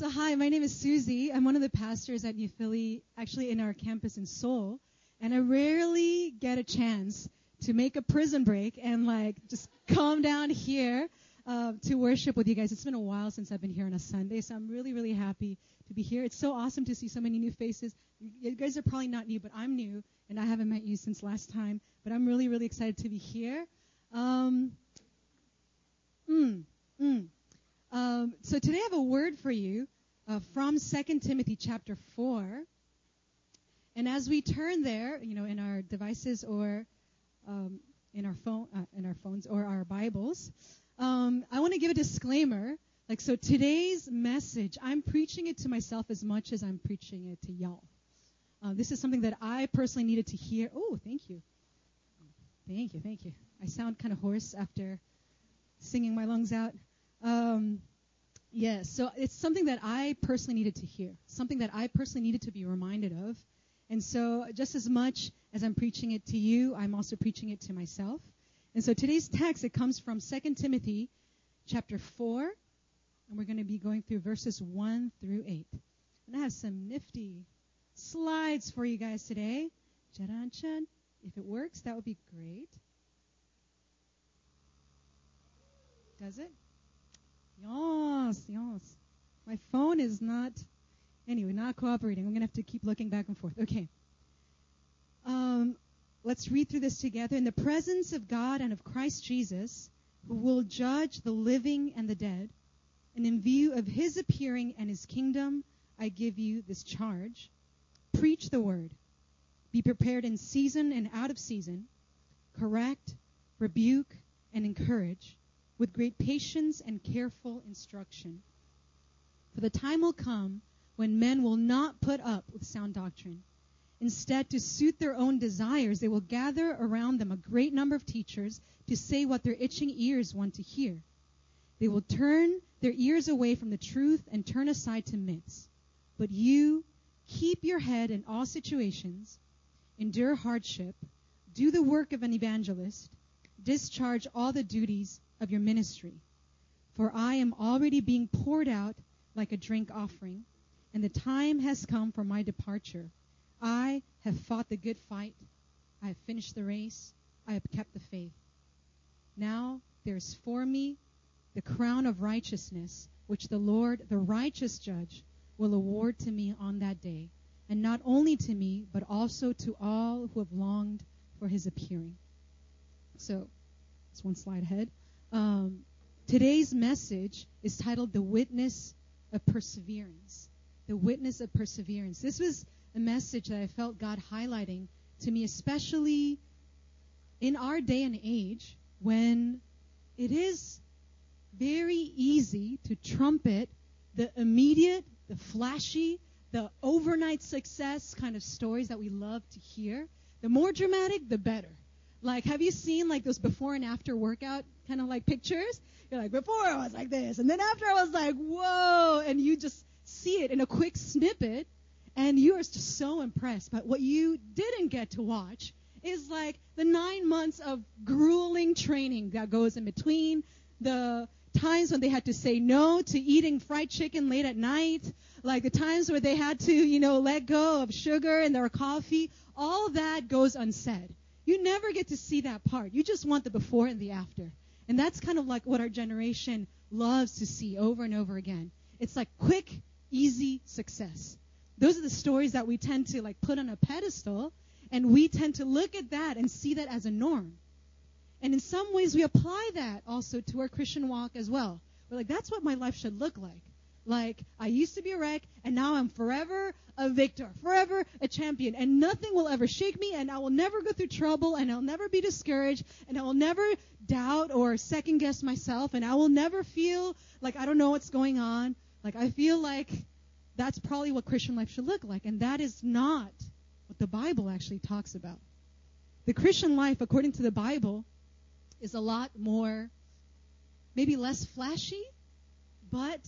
So, hi, my name is Susie. I'm one of the pastors at New Philly, actually in our campus in Seoul. And I rarely get a chance to make a prison break and like just come down here uh, to worship with you guys. It's been a while since I've been here on a Sunday, so I'm really, really happy to be here. It's so awesome to see so many new faces. You guys are probably not new, but I'm new, and I haven't met you since last time. But I'm really, really excited to be here. Um, mm, mm. Um, so today I have a word for you uh, from 2 Timothy chapter 4. And as we turn there, you know, in our devices or um, in our phone, uh, in our phones or our Bibles, um, I want to give a disclaimer. Like, so today's message, I'm preaching it to myself as much as I'm preaching it to y'all. Uh, this is something that I personally needed to hear. Oh, thank you. Thank you, thank you. I sound kind of hoarse after singing my lungs out. Um, yes, so it's something that I personally needed to hear, something that I personally needed to be reminded of. And so, just as much as I'm preaching it to you, I'm also preaching it to myself. And so today's text, it comes from 2 Timothy chapter 4, and we're going to be going through verses 1 through 8. And I have some nifty slides for you guys today. If it works, that would be great. Does it? Yes, yes. My phone is not, anyway, not cooperating. I'm going to have to keep looking back and forth. Okay. Um, let's read through this together. In the presence of God and of Christ Jesus, who will judge the living and the dead, and in view of his appearing and his kingdom, I give you this charge. Preach the word. Be prepared in season and out of season. Correct, rebuke, and encourage with great patience and careful instruction. For the time will come when men will not put up with sound doctrine. Instead, to suit their own desires, they will gather around them a great number of teachers to say what their itching ears want to hear. They will turn their ears away from the truth and turn aside to myths. But you keep your head in all situations, endure hardship, do the work of an evangelist, discharge all the duties of your ministry. For I am already being poured out like a drink offering, and the time has come for my departure. I have fought the good fight. I have finished the race. I have kept the faith. Now there is for me the crown of righteousness, which the Lord, the righteous judge, will award to me on that day, and not only to me, but also to all who have longed for his appearing. So, it's one slide ahead. Um, today's message is titled The Witness of Perseverance. The Witness of Perseverance. This was a message that I felt God highlighting to me, especially in our day and age when it is very easy to trumpet the immediate, the flashy, the overnight success kind of stories that we love to hear. The more dramatic, the better. Like, have you seen like those before and after workout kind of like pictures? You're like, before I was like this, and then after I was like, whoa, and you just see it in a quick snippet, and you are just so impressed. But what you didn't get to watch is like the nine months of grueling training that goes in between the times when they had to say no to eating fried chicken late at night, like the times where they had to, you know, let go of sugar in their coffee. All that goes unsaid. You never get to see that part. You just want the before and the after. And that's kind of like what our generation loves to see over and over again. It's like quick, easy success. Those are the stories that we tend to like put on a pedestal and we tend to look at that and see that as a norm. And in some ways we apply that also to our Christian walk as well. We're like, that's what my life should look like. Like, I used to be a wreck, and now I'm forever a victor, forever a champion, and nothing will ever shake me, and I will never go through trouble, and I'll never be discouraged, and I will never doubt or second guess myself, and I will never feel like I don't know what's going on. Like, I feel like that's probably what Christian life should look like, and that is not what the Bible actually talks about. The Christian life, according to the Bible, is a lot more, maybe less flashy, but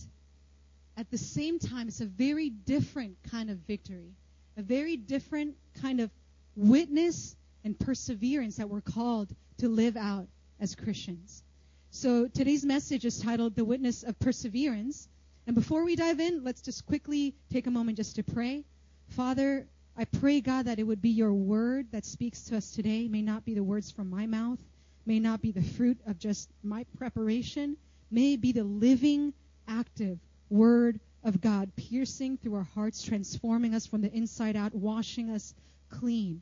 at the same time, it's a very different kind of victory, a very different kind of witness and perseverance that we're called to live out as Christians. So today's message is titled The Witness of Perseverance. And before we dive in, let's just quickly take a moment just to pray. Father, I pray, God, that it would be your word that speaks to us today. may not be the words from my mouth, may not be the fruit of just my preparation, may be the living, active word of God, piercing through our hearts, transforming us from the inside out, washing us clean.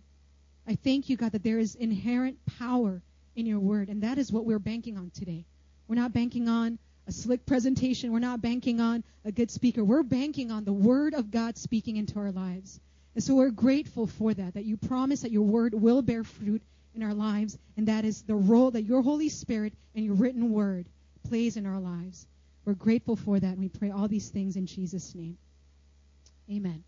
I thank you, God, that there is inherent power in your word, and that is what we're banking on today. We're not banking on a slick presentation. We're not banking on a good speaker. We're banking on the word of God speaking into our lives. And so we're grateful for that, that you promise that your word will bear fruit in our lives, and that is the role that your Holy Spirit and your written word plays in our lives. We're grateful for that, and we pray all these things in Jesus' name. Amen.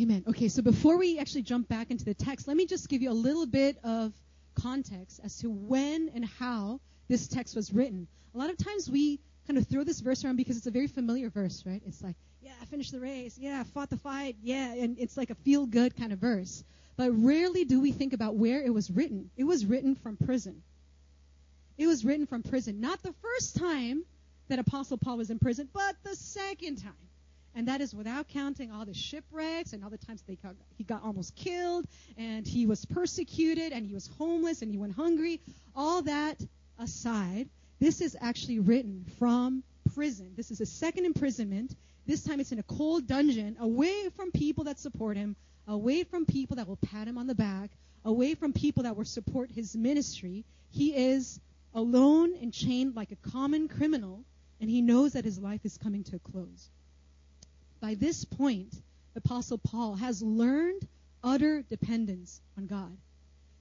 Amen. Okay, so before we actually jump back into the text, let me just give you a little bit of context as to when and how this text was written. A lot of times we kind of throw this verse around because it's a very familiar verse, right? It's like, yeah, I finished the race. Yeah, I fought the fight. Yeah, and it's like a feel good kind of verse. But rarely do we think about where it was written. It was written from prison. It was written from prison. Not the first time that Apostle Paul was in prison, but the second time. And that is without counting all the shipwrecks and all the times got, he got almost killed and he was persecuted and he was homeless and he went hungry. All that aside, this is actually written from prison. This is a second imprisonment. This time it's in a cold dungeon, away from people that support him, away from people that will pat him on the back, away from people that will support his ministry. He is alone and chained like a common criminal, and he knows that his life is coming to a close. By this point, Apostle Paul has learned utter dependence on God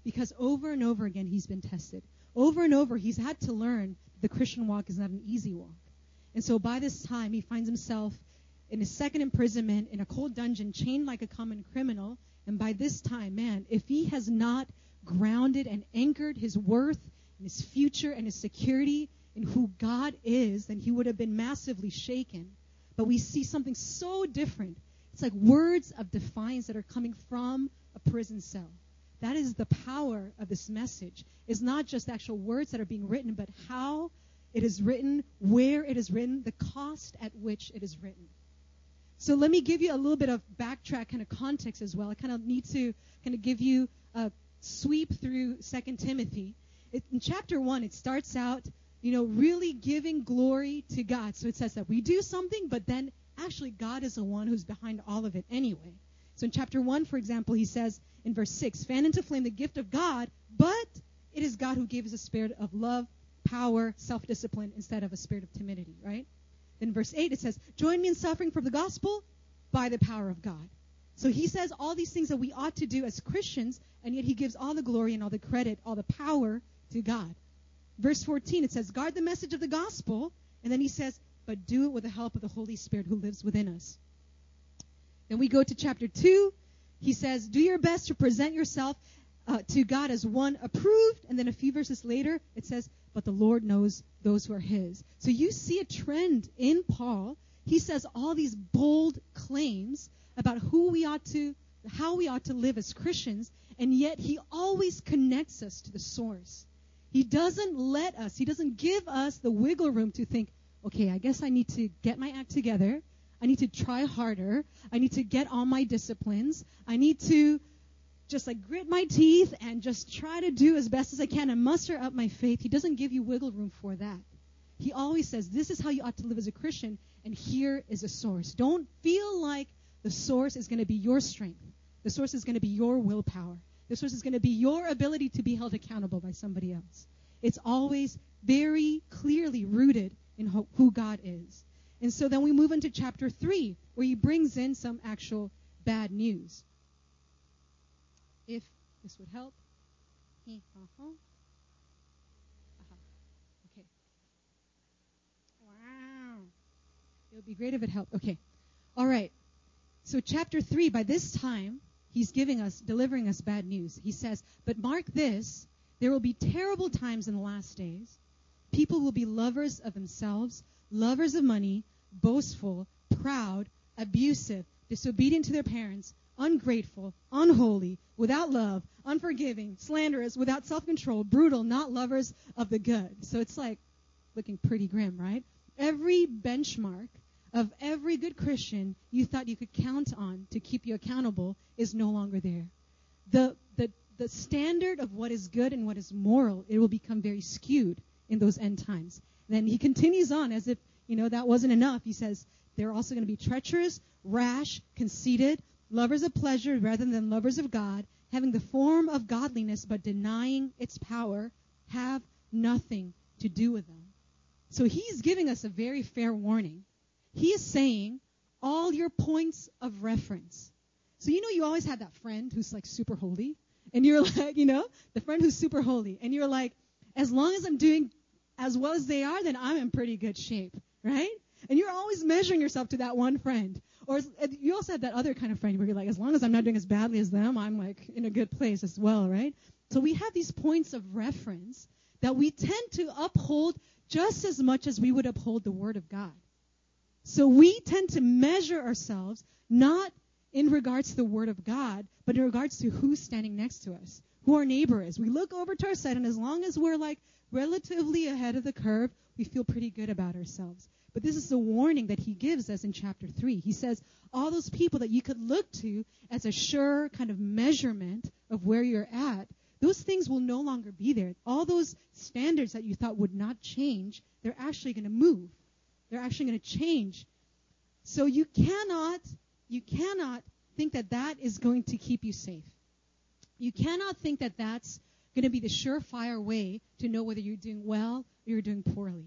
because over and over again he's been tested. Over and over he's had to learn the Christian walk is not an easy walk. And so by this time, he finds himself in his second imprisonment in a cold dungeon, chained like a common criminal. And by this time, man, if he has not grounded and anchored his worth and his future and his security in who God is, then he would have been massively shaken. But we see something so different. It's like words of defiance that are coming from a prison cell. That is the power of this message. It's not just actual words that are being written, but how it is written, where it is written, the cost at which it is written. So let me give you a little bit of backtrack kind of context as well. I kind of need to kind of give you a sweep through Second Timothy. It, in chapter 1, it starts out, you know, really giving glory to God. So it says that we do something, but then actually God is the one who's behind all of it anyway. So in chapter 1, for example, he says in verse 6, fan into flame the gift of God, but it is God who gave us a spirit of love, power, self-discipline instead of a spirit of timidity, right? Then verse 8 it says, join me in suffering for the gospel by the power of God. So he says all these things that we ought to do as Christians, and yet he gives all the glory and all the credit, all the power to God. Verse 14 it says, guard the message of the gospel, and then he says, but do it with the help of the Holy Spirit who lives within us. Then we go to chapter 2. He says, Do your best to present yourself uh, to God as one approved. And then a few verses later, it says, But the Lord knows those who are His. So you see a trend in Paul. He says all these bold claims about who we ought to, how we ought to live as Christians, and yet he always connects us to the source. He doesn't let us, he doesn't give us the wiggle room to think, okay, I guess I need to get my act together I need to try harder. I need to get all my disciplines. I need to just like grit my teeth and just try to do as best as I can and muster up my faith. He doesn't give you wiggle room for that. He always says, This is how you ought to live as a Christian, and here is a source. Don't feel like the source is going to be your strength. The source is going to be your willpower. The source is going to be your ability to be held accountable by somebody else. It's always very clearly rooted in who God is. And so then we move into chapter 3, where he brings in some actual bad news. If this would help. Uh-huh. Uh-huh. Okay. Wow. It would be great if it helped. Okay. All right. So chapter 3, by this time, he's giving us, delivering us bad news. He says, But mark this, there will be terrible times in the last days. People will be lovers of themselves lovers of money, boastful, proud, abusive, disobedient to their parents, ungrateful, unholy, without love, unforgiving, slanderous, without self control, brutal, not lovers of the good. So it's like looking pretty grim, right? Every benchmark of every good Christian you thought you could count on to keep you accountable is no longer there. The, the, the standard of what is good and what is moral, it will become very skewed in those end times. Then he continues on as if, you know, that wasn't enough. He says, they're also going to be treacherous, rash, conceited, lovers of pleasure rather than lovers of God, having the form of godliness but denying its power, have nothing to do with them. So he's giving us a very fair warning. He is saying all your points of reference. So you know you always have that friend who's like super holy, and you're like, you know, the friend who's super holy, and you're like, as long as I'm doing as well as they are, then I'm in pretty good shape, right? And you're always measuring yourself to that one friend. Or uh, you also have that other kind of friend where you're like, as long as I'm not doing as badly as them, I'm like in a good place as well, right? So we have these points of reference that we tend to uphold just as much as we would uphold the Word of God. So we tend to measure ourselves not in regards to the Word of God, but in regards to who's standing next to us, who our neighbor is. We look over to our side, and as long as we're like relatively ahead of the curve, we feel pretty good about ourselves. But this is the warning that he gives us in chapter 3. He says, all those people that you could look to as a sure kind of measurement of where you're at, those things will no longer be there. All those standards that you thought would not change, they're actually going to move. They're actually going to change. So you cannot, you cannot think that that is going to keep you safe. You cannot think that that's going to be the surefire way to know whether you're doing well or you're doing poorly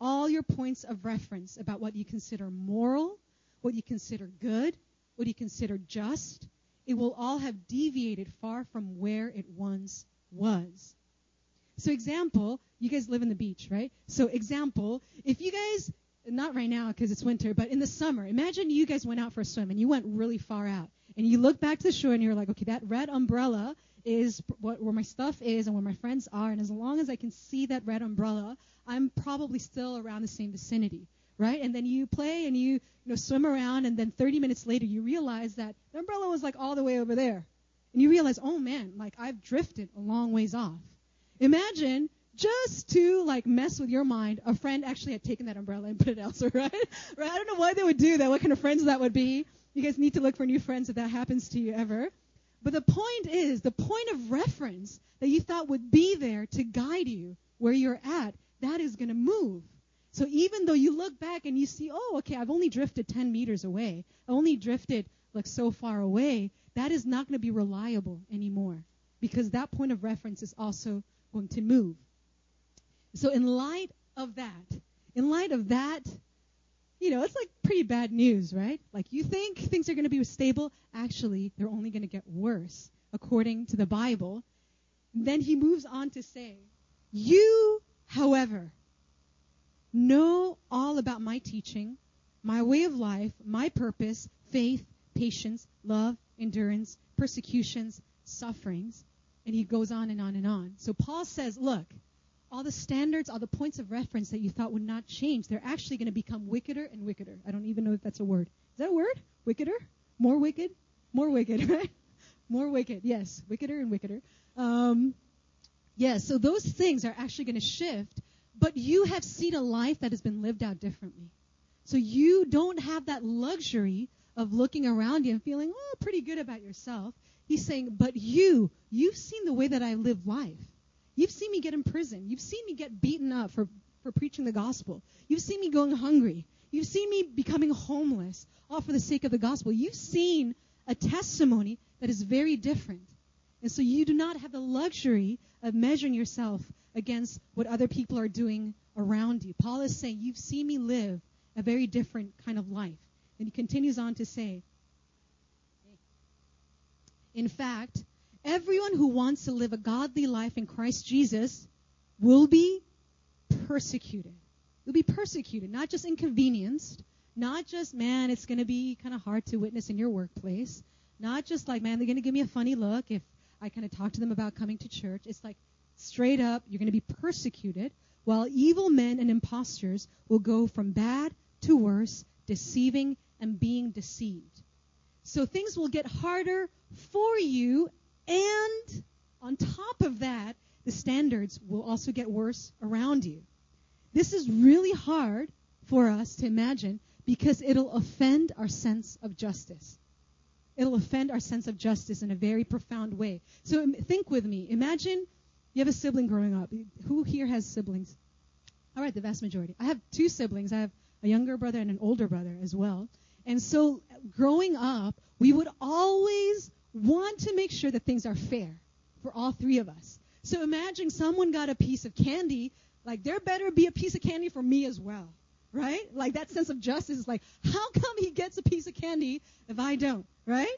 all your points of reference about what you consider moral, what you consider good, what you consider just, it will all have deviated far from where it once was. So example, you guys live in the beach, right? So example, if you guys, not right now because it's winter, but in the summer, imagine you guys went out for a swim and you went really far out. And you look back to the shore and you're like, okay, that red umbrella is what, where my stuff is and where my friends are. And as long as I can see that red umbrella, I'm probably still around the same vicinity, right? And then you play and you, you know, swim around, and then 30 minutes later you realize that the umbrella was like all the way over there. And you realize, oh man, like I've drifted a long ways off. Imagine just to like mess with your mind, a friend actually had taken that umbrella and put it elsewhere, right? right? I don't know why they would do that, what kind of friends that would be. You guys need to look for new friends if that happens to you ever. But the point is, the point of reference that you thought would be there to guide you where you're at, that is going to move. So even though you look back and you see, oh, okay, I've only drifted 10 meters away, I only drifted like so far away, that is not going to be reliable anymore because that point of reference is also going to move. So in light of that, in light of that you know, it's like pretty bad news, right? Like you think things are going to be stable. Actually, they're only going to get worse according to the Bible. Then he moves on to say, You, however, know all about my teaching, my way of life, my purpose, faith, patience, love, endurance, persecutions, sufferings. And he goes on and on and on. So Paul says, Look, all the standards, all the points of reference that you thought would not change, they're actually going to become wickeder and wickeder. I don't even know if that's a word. Is that a word? Wickeder? More wicked? More wicked, right? More wicked, yes. Wickeder and wickeder. Um, yes, so those things are actually going to shift, but you have seen a life that has been lived out differently. So you don't have that luxury of looking around you and feeling, oh, pretty good about yourself. He's saying, but you, you've seen the way that I live life. You've seen me get in prison. You've seen me get beaten up for, for preaching the gospel. You've seen me going hungry. You've seen me becoming homeless, all for the sake of the gospel. You've seen a testimony that is very different. And so you do not have the luxury of measuring yourself against what other people are doing around you. Paul is saying, You've seen me live a very different kind of life. And he continues on to say, In fact, everyone who wants to live a godly life in Christ Jesus will be persecuted. Will be persecuted, not just inconvenienced, not just, man, it's going to be kind of hard to witness in your workplace, not just like, man, they're going to give me a funny look if I kind of talk to them about coming to church. It's like straight up, you're going to be persecuted, while evil men and impostors will go from bad to worse, deceiving and being deceived. So things will get harder for you and on top of that, the standards will also get worse around you. This is really hard for us to imagine because it'll offend our sense of justice. It'll offend our sense of justice in a very profound way. So think with me. Imagine you have a sibling growing up. Who here has siblings? All right, the vast majority. I have two siblings. I have a younger brother and an older brother as well. And so growing up, we would always want to make sure that things are fair for all three of us. So imagine someone got a piece of candy, like there better be a piece of candy for me as well. Right? Like that sense of justice is like, how come he gets a piece of candy if I don't? Right?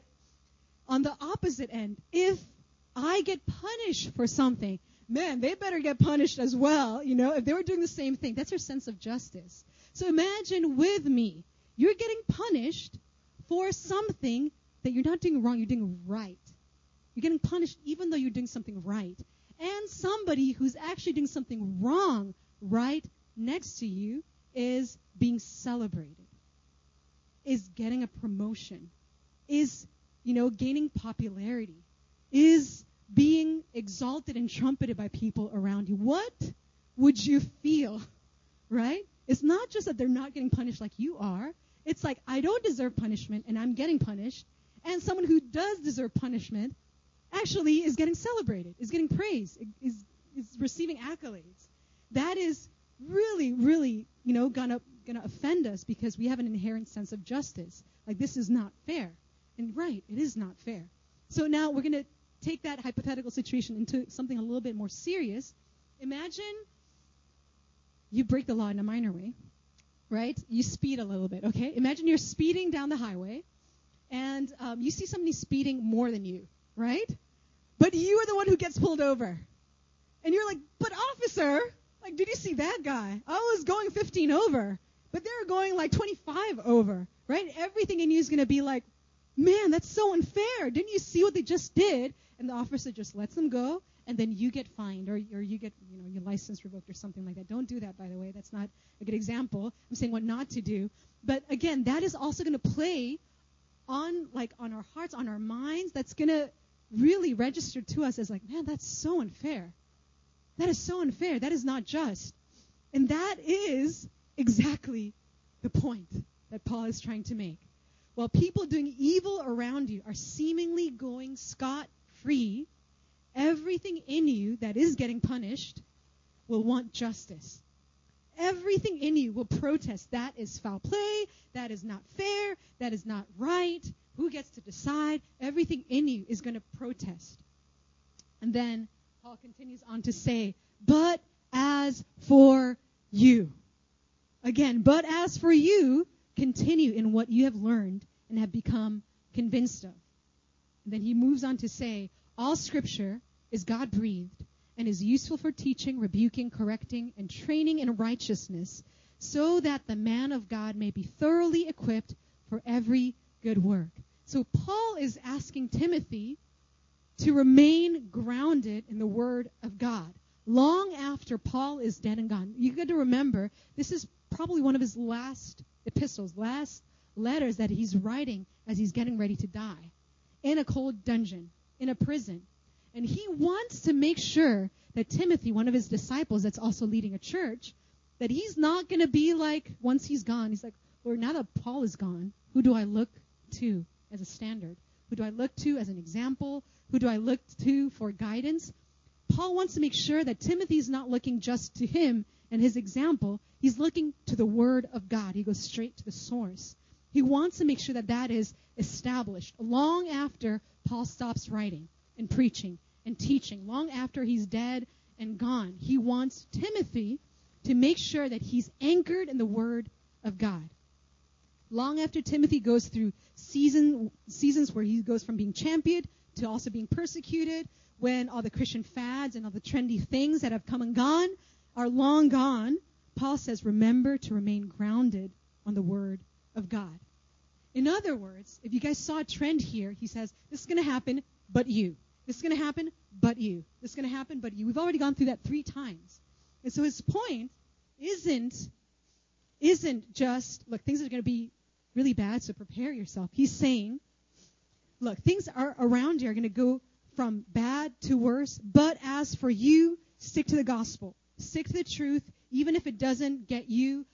On the opposite end, if I get punished for something, man, they better get punished as well. You know, if they were doing the same thing, that's your sense of justice. So imagine with me, you're getting punished for something that you're not doing wrong, you're doing right. You're getting punished even though you're doing something right. And somebody who's actually doing something wrong right next to you is being celebrated, is getting a promotion, is, you know, gaining popularity, is being exalted and trumpeted by people around you. What would you feel, right? It's not just that they're not getting punished like you are. It's like, I don't deserve punishment and I'm getting punished. And someone who does deserve punishment actually is getting celebrated, is getting praised, is, is receiving accolades. That is really, really, you know, gonna, gonna offend us because we have an inherent sense of justice. Like, this is not fair. And right, it is not fair. So now we're gonna take that hypothetical situation into something a little bit more serious. Imagine you break the law in a minor way, right? You speed a little bit, okay? Imagine you're speeding down the highway and um, you see somebody speeding more than you, right? But you are the one who gets pulled over. And you're like, but officer, like, did you see that guy? I was going 15 over, but they're going like 25 over, right? Everything in you is going to be like, man, that's so unfair. Didn't you see what they just did? And the officer just lets them go, and then you get fined or, or you get you know your license revoked or something like that. Don't do that, by the way. That's not a good example. I'm saying what not to do. But again, that is also going to play on like on our hearts, on our minds, that's to really register to us as like, man, that's so unfair. That is so unfair. That is not just. And that is exactly the point that Paul is trying to make. While people doing evil around you are seemingly going scot free, everything in you that is getting punished will want justice everything in you will protest that is foul play, that is not fair, that is not right. Who gets to decide? Everything in you is going to protest. And then Paul continues on to say, but as for you. Again, but as for you, continue in what you have learned and have become convinced of. And then he moves on to say, all scripture is God breathed and is useful for teaching, rebuking, correcting, and training in righteousness, so that the man of God may be thoroughly equipped for every good work. So Paul is asking Timothy to remain grounded in the Word of God. Long after Paul is dead and gone. You got to remember, this is probably one of his last epistles, last letters that he's writing as he's getting ready to die. In a cold dungeon, in a prison. And he wants to make sure that Timothy, one of his disciples that's also leading a church, that he's not going to be like, once he's gone, he's like, Lord, now that Paul is gone, who do I look to as a standard? Who do I look to as an example? Who do I look to for guidance? Paul wants to make sure that Timothy's not looking just to him and his example. He's looking to the Word of God. He goes straight to the source. He wants to make sure that that is established long after Paul stops writing and preaching and teaching long after he's dead and gone. He wants Timothy to make sure that he's anchored in the Word of God. Long after Timothy goes through season, seasons where he goes from being championed to also being persecuted, when all the Christian fads and all the trendy things that have come and gone are long gone, Paul says, remember to remain grounded on the Word of God. In other words, if you guys saw a trend here, he says, this is going to happen, but you. This is going to happen, but you. This is going to happen, but you. We've already gone through that three times. And so his point isn't isn't just look things are going to be really bad, so prepare yourself. He's saying, look, things are around you are going to go from bad to worse, but as for you, stick to the gospel. Stick to the truth, even if it doesn't get you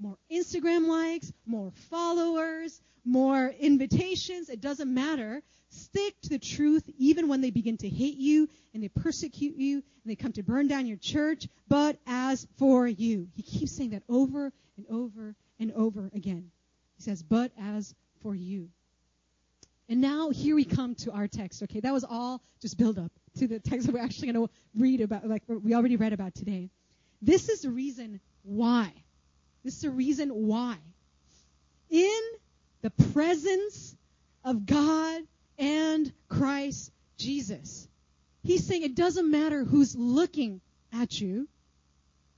more Instagram likes, more followers, more invitations. It doesn't matter. Stick to the truth even when they begin to hate you and they persecute you and they come to burn down your church. But as for you, he keeps saying that over and over and over again. He says, but as for you. And now here we come to our text. Okay, that was all just build up to the text that we're actually going to read about, like we already read about today. This is the reason why. This is the reason why. In the presence of God and Christ Jesus. He's saying it doesn't matter who's looking at you.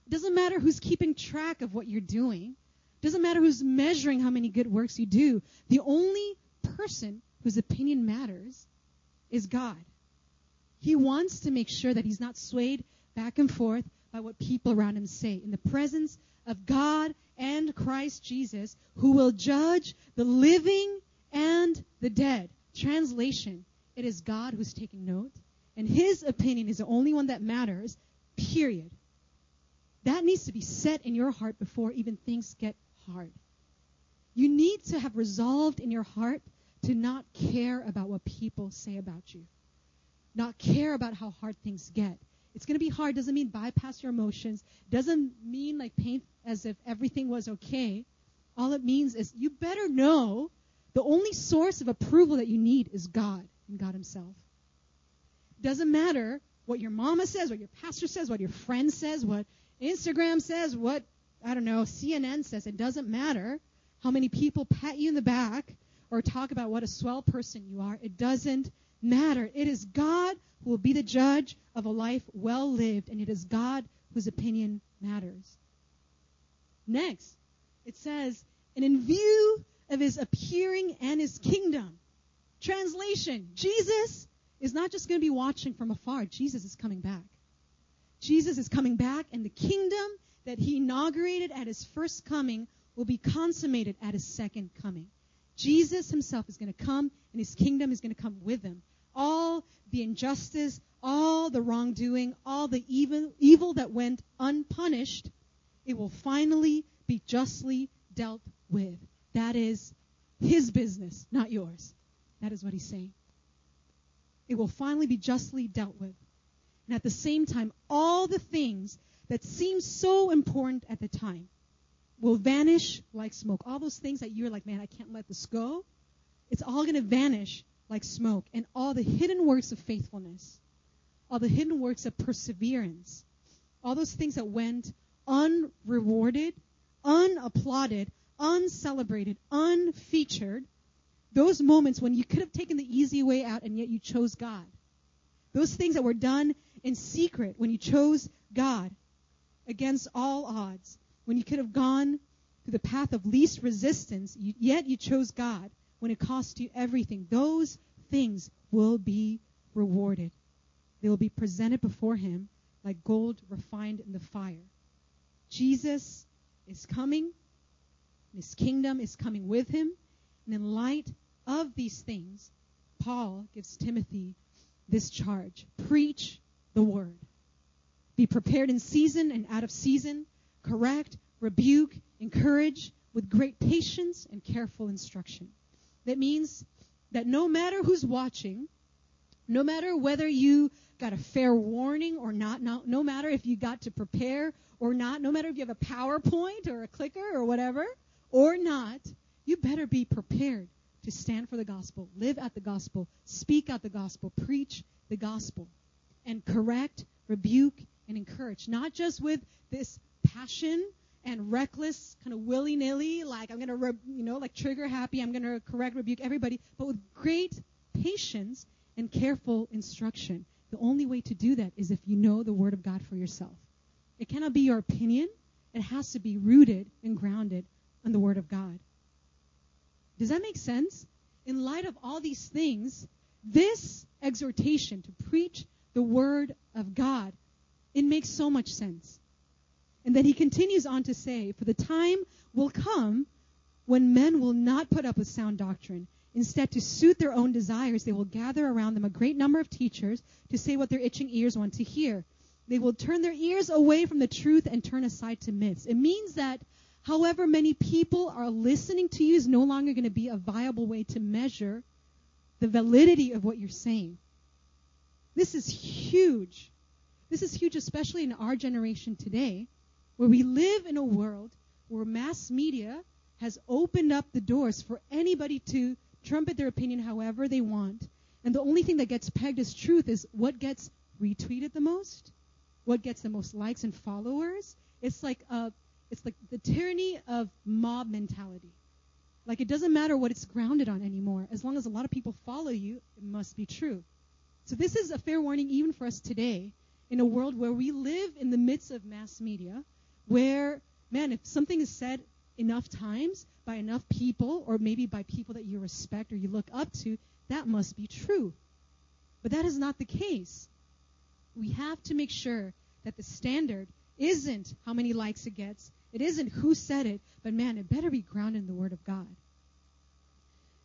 It doesn't matter who's keeping track of what you're doing. It doesn't matter who's measuring how many good works you do. The only person whose opinion matters is God. He wants to make sure that he's not swayed back and forth by what people around him say. In the presence of God and Christ Jesus, who will judge the living and the dead. Translation, it is God who's taking note, and his opinion is the only one that matters, period. That needs to be set in your heart before even things get hard. You need to have resolved in your heart to not care about what people say about you, not care about how hard things get. It's going to be hard doesn't mean bypass your emotions, doesn't mean like paint as if everything was okay. All it means is you better know the only source of approval that you need is God and God Himself. Doesn't matter what your mama says, what your pastor says, what your friend says, what Instagram says, what, I don't know, CNN says. It doesn't matter how many people pat you in the back or talk about what a swell person you are. It doesn't matter. It is God who will be the judge of a life well lived, and it is God whose opinion matters. Next, it says, and in view of his appearing and his kingdom. Translation Jesus is not just going to be watching from afar, Jesus is coming back. Jesus is coming back, and the kingdom that he inaugurated at his first coming will be consummated at his second coming. Jesus himself is going to come, and his kingdom is going to come with him. All the injustice, all the wrongdoing, all the evil, evil that went unpunished, it will finally be justly dealt with. That is his business, not yours. That is what he's saying. It will finally be justly dealt with. And at the same time, all the things that seem so important at the time will vanish like smoke. All those things that you're like, man, I can't let this go. It's all going to vanish like smoke. And all the hidden works of faithfulness, all the hidden works of perseverance, all those things that went unrewarded, unapplauded, uncelebrated, unfeatured, those moments when you could have taken the easy way out and yet you chose God. Those things that were done in secret when you chose God against all odds, when you could have gone through the path of least resistance, yet you chose God when it costs you everything. Those things will be rewarded. They will be presented before Him like gold refined in the fire. Jesus is coming his kingdom is coming with him. And in light of these things, Paul gives Timothy this charge preach the word. Be prepared in season and out of season, correct, rebuke, encourage with great patience and careful instruction. That means that no matter who's watching, no matter whether you got a fair warning or not, no, no matter if you got to prepare or not, no matter if you have a PowerPoint or a clicker or whatever, or not, you better be prepared to stand for the gospel, live out the gospel, speak out the gospel, preach the gospel, and correct, rebuke, and encourage. Not just with this passion and reckless, kind of willy nilly, like I'm going to, re- you know, like trigger happy, I'm going to correct, rebuke everybody, but with great patience and careful instruction. The only way to do that is if you know the Word of God for yourself. It cannot be your opinion. It has to be rooted and grounded on the Word of God. Does that make sense? In light of all these things, this exhortation to preach the Word of God, it makes so much sense. And then he continues on to say, For the time will come when men will not put up with sound doctrine. Instead, to suit their own desires, they will gather around them a great number of teachers to say what their itching ears want to hear. They will turn their ears away from the truth and turn aside to myths. It means that however many people are listening to you is no longer going to be a viable way to measure the validity of what you're saying. This is huge. This is huge, especially in our generation today, where we live in a world where mass media has opened up the doors for anybody to trumpet their opinion however they want. And the only thing that gets pegged as truth is what gets retweeted the most, what gets the most likes and followers. It's like a, it's like the tyranny of mob mentality. Like it doesn't matter what it's grounded on anymore. As long as a lot of people follow you, it must be true. So this is a fair warning even for us today in a world where we live in the midst of mass media, where, man, if something is said enough times by enough people, or maybe by people that you respect or you look up to, that must be true. But that is not the case. We have to make sure that the standard isn't how many likes it gets, it isn't who said it, but man, it better be grounded in the Word of God.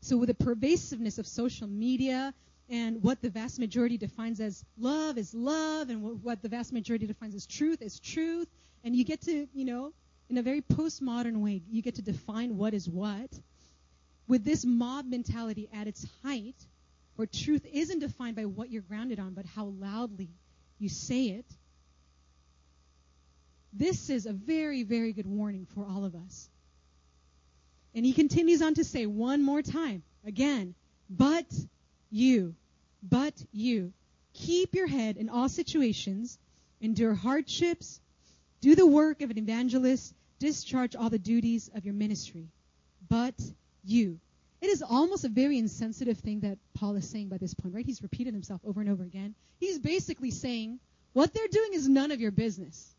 So, with the pervasiveness of social media and what the vast majority defines as love is love, and what the vast majority defines as truth is truth, and you get to, you know, in a very postmodern way, you get to define what is what. With this mob mentality at its height, where truth isn't defined by what you're grounded on, but how loudly you say it, this is a very, very good warning for all of us. And he continues on to say one more time, again, but you, but you. Keep your head in all situations, endure hardships, do the work of an evangelist, discharge all the duties of your ministry. But you. It is almost a very insensitive thing that Paul is saying by this point, right? He's repeated himself over and over again. He's basically saying, what they're doing is none of your business.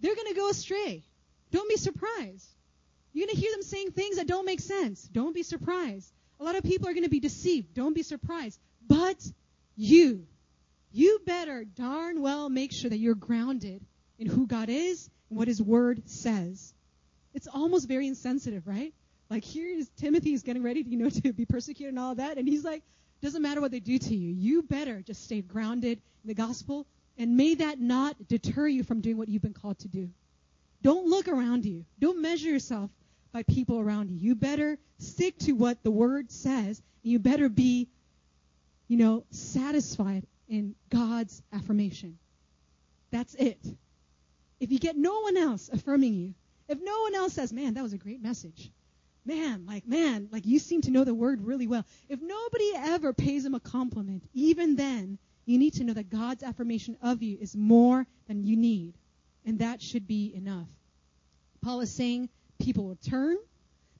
They're going to go astray. Don't be surprised. You're going to hear them saying things that don't make sense. Don't be surprised. A lot of people are going to be deceived. Don't be surprised. But you, you better darn well make sure that you're grounded in who God is and what His Word says. It's almost very insensitive, right? Like here is Timothy is getting ready, you know, to be persecuted and all that, and he's like, doesn't matter what they do to you. You better just stay grounded in the gospel and may that not deter you from doing what you've been called to do. Don't look around you. Don't measure yourself by people around you. You better stick to what the word says. And you better be, you know, satisfied in God's affirmation. That's it. If you get no one else affirming you, if no one else says, man, that was a great message. Man, like, man, like you seem to know the word really well. If nobody ever pays him a compliment, even then, you need to know that God's affirmation of you is more than you need. And that should be enough. Paul is saying people will turn,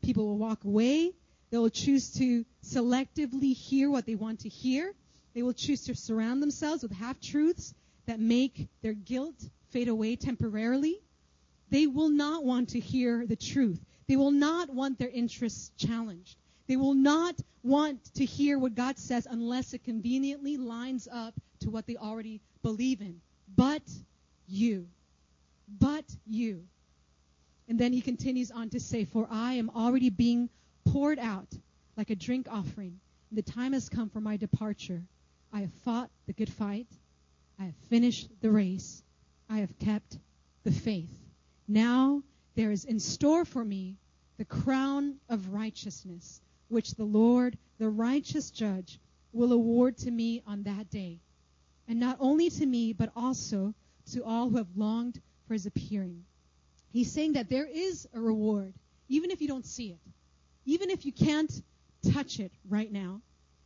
people will walk away, they will choose to selectively hear what they want to hear. They will choose to surround themselves with half truths that make their guilt fade away temporarily. They will not want to hear the truth. They will not want their interests challenged. They will not want to hear what God says unless it conveniently lines up to what they already believe in. But you. But you. And then he continues on to say, For I am already being poured out like a drink offering. The time has come for my departure. I have fought the good fight. I have finished the race. I have kept the faith. Now there is in store for me the crown of righteousness which the Lord, the righteous judge, will award to me on that day. And not only to me, but also to all who have longed for his appearing. He's saying that there is a reward, even if you don't see it, even if you can't touch it right now.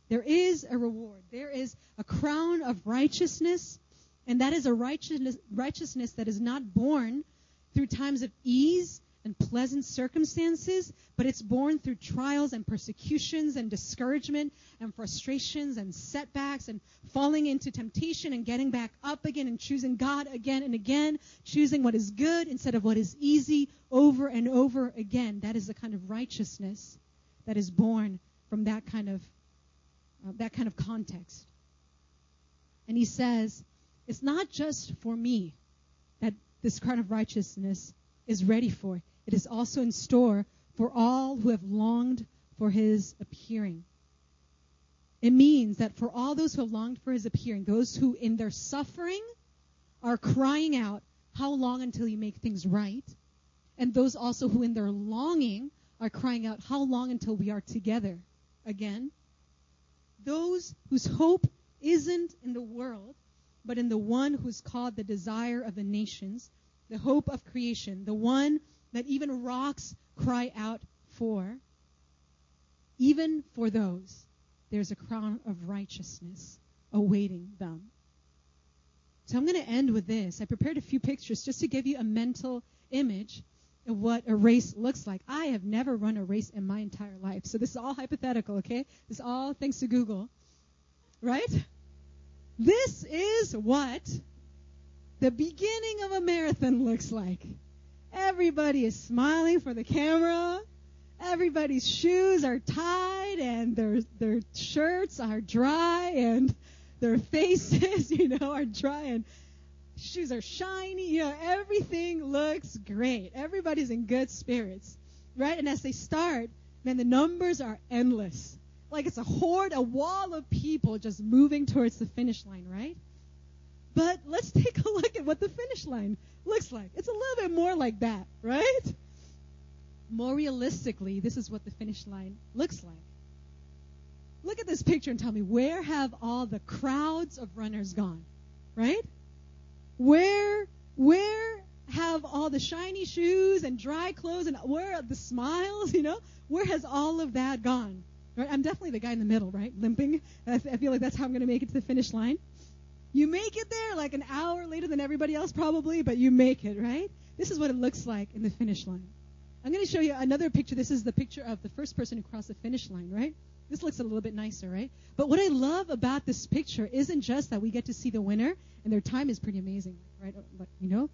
There is a reward. There is a crown of righteousness, and that is a righteousness, righteousness that is not born through times of ease and pleasant circumstances, but it's born through trials and persecutions and discouragement and frustrations and setbacks and falling into temptation and getting back up again and choosing God again and again, choosing what is good instead of what is easy over and over again. That is the kind of righteousness that is born from that kind of uh, that kind of context. And he says, it's not just for me that this crown of righteousness is ready for. It is also in store for all who have longed for his appearing. It means that for all those who have longed for his appearing, those who in their suffering are crying out, How long until you make things right? and those also who in their longing are crying out, How long until we are together again? Those whose hope isn't in the world, but in the one who's called the desire of the nations, the hope of creation, the one that even rocks cry out for. Even for those, there's a crown of righteousness awaiting them. So I'm going to end with this. I prepared a few pictures just to give you a mental image of what a race looks like. I have never run a race in my entire life. So this is all hypothetical, okay? This is all thanks to Google. Right? This is what the beginning of a marathon looks like. Everybody is smiling for the camera. Everybody's shoes are tied and their their shirts are dry and their faces, you know, are dry and shoes are shiny. You know, everything looks great. Everybody's in good spirits, right? And as they start, man, the numbers are endless. Like it's a horde, a wall of people just moving towards the finish line, right? But let's take a look at what the finish line looks like. It's a little bit more like that, right? More realistically, this is what the finish line looks like look at this picture and tell me where have all the crowds of runners gone? Right? Where where have all the shiny shoes and dry clothes and where are the smiles, you know? Where has all of that gone? Right? I'm definitely the guy in the middle, right? Limping. I, feel like that's how I'm going to make it to the finish line. You make it there like an hour later than everybody else probably, but you make it, right? This is what it looks like in the finish line. I'm going to show you another picture. This is the picture of the first person who crossed the finish line, right? This looks a little bit nicer, right? But what I love about this picture isn't just that we get to see the winner, and their time is pretty amazing, right? Oh, but, you know,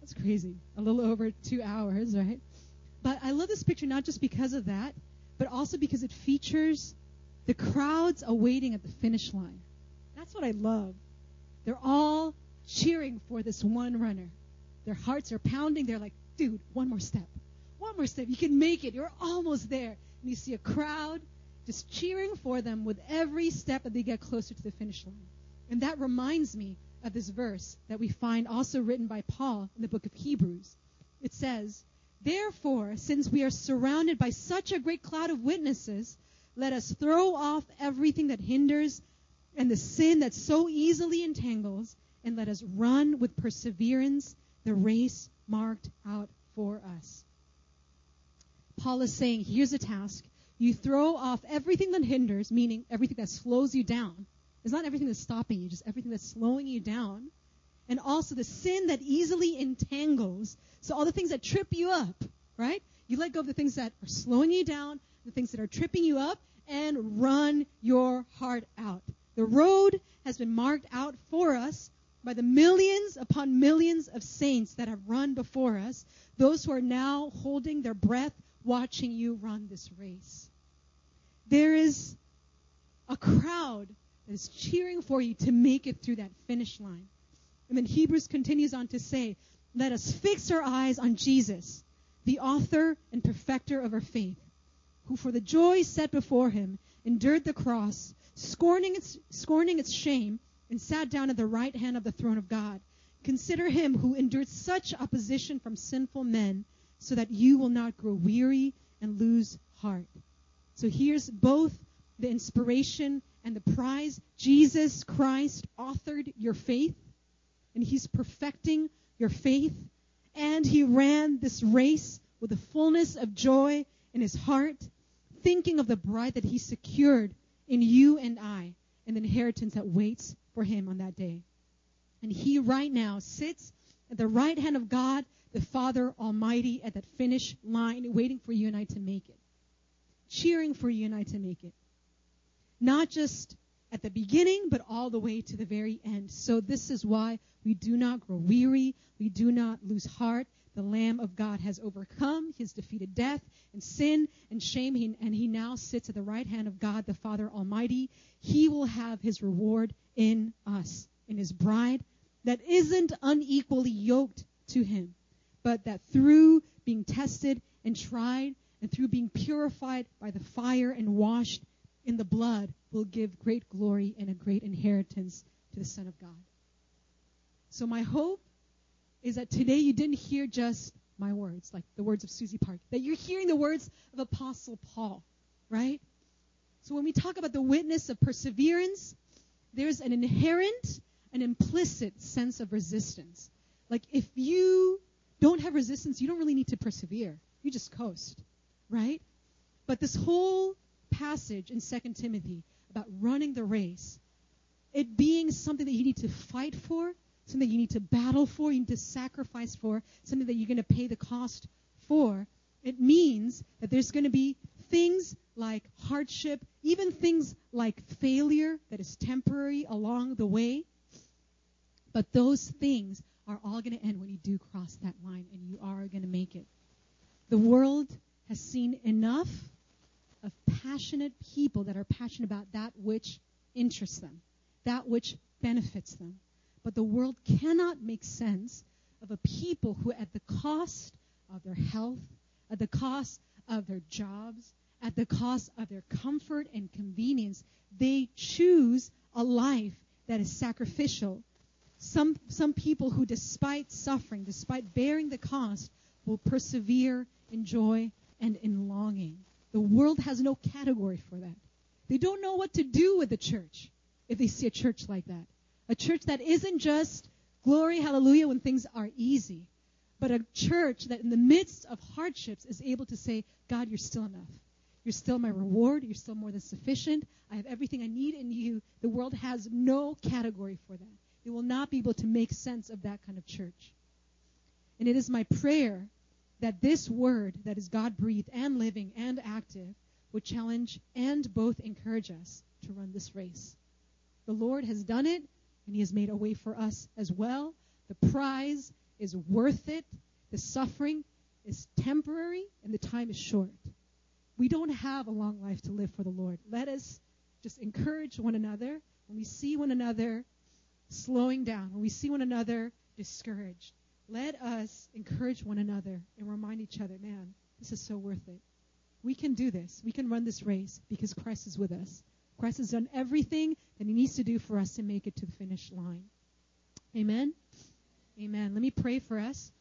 that's crazy. A little over two hours, right? But I love this picture not just because of that, but also because it features the crowds awaiting at the finish line. That's what I love. They're all cheering for this one runner. Their hearts are pounding. They're like, dude, one more step. One more step. You can make it. You're almost there. And you see a crowd just cheering for them with every step that they get closer to the finish line. And that reminds me of this verse that we find also written by Paul in the book of Hebrews. It says, Therefore, since we are surrounded by such a great cloud of witnesses, let us throw off everything that hinders and the sin that so easily entangles, and let us run with perseverance the race marked out for us. Paul is saying, here's a task. You throw off everything that hinders, meaning everything that slows you down. It's not everything that's stopping you, just everything that's slowing you down. And also the sin that easily entangles. So all the things that trip you up, right? You let go of the things that are slowing you down, the things that are tripping you up, and run your heart out. The road has been marked out for us by the millions upon millions of saints that have run before us, those who are now holding their breath watching you run this race. There is a crowd that is cheering for you to make it through that finish line. And then Hebrews continues on to say, let us fix our eyes on Jesus, the author and perfecter of our faith, who for the joy set before him endured the cross, scorning its, scorning its shame, and sat down at the right hand of the throne of God. Consider him who endured such opposition from sinful men so that you will not grow weary and lose heart. So here's both the inspiration and the prize. Jesus Christ authored your faith, and he's perfecting your faith. And he ran this race with a fullness of joy in his heart, thinking of the bride that he secured in you and I, and the inheritance that waits for him on that day. And he right now sits at the right hand of God the Father Almighty at that finish line, waiting for you and I to make it. Cheering for you and I to make it. Not just at the beginning, but all the way to the very end. So this is why we do not grow weary. We do not lose heart. The Lamb of God has overcome. He has defeated death and sin and shame. He, and he now sits at the right hand of God, the Father Almighty. He will have his reward in us, in his bride that isn't unequally yoked to him but that through being tested and tried and through being purified by the fire and washed in the blood will give great glory and a great inheritance to the Son of God. So my hope is that today you didn't hear just my words, like the words of Susie Park, that you're hearing the words of Apostle Paul, right? So when we talk about the witness of perseverance, there's an inherent, an implicit sense of resistance. Like if you don't have resistance, you don't really need to persevere. You just coast, right? But this whole passage in 2 Timothy about running the race, it being something that you need to fight for, something you need to battle for, you need to sacrifice for, something that you're going to pay the cost for, it means that there's going to be things like hardship, even things like failure that is temporary along the way. But those things are all going to end when you do cross that line and you are going to make it. The world has seen enough of passionate people that are passionate about that which interests them, that which benefits them. But the world cannot make sense of a people who, at the cost of their health, at the cost of their jobs, at the cost of their comfort and convenience, they choose a life that is sacrificial. Some, some people who, despite suffering, despite bearing the cost, will persevere in joy and in longing. The world has no category for that. They don't know what to do with the church if they see a church like that. A church that isn't just glory, hallelujah, when things are easy, but a church that in the midst of hardships is able to say, God, you're still enough. You're still my reward. You're still more than sufficient. I have everything I need in you. The world has no category for that. It will not be able to make sense of that kind of church. And it is my prayer that this word that is God breathed and living and active would challenge and both encourage us to run this race. The Lord has done it, and He has made a way for us as well. The prize is worth it. The suffering is temporary, and the time is short. We don't have a long life to live for the Lord. Let us just encourage one another when we see one another slowing down, when we see one another discouraged. Let us encourage one another and remind each other, man, this is so worth it. We can do this. We can run this race because Christ is with us. Christ has done everything that he needs to do for us to make it to the finish line. Amen? Amen. Let me pray for us.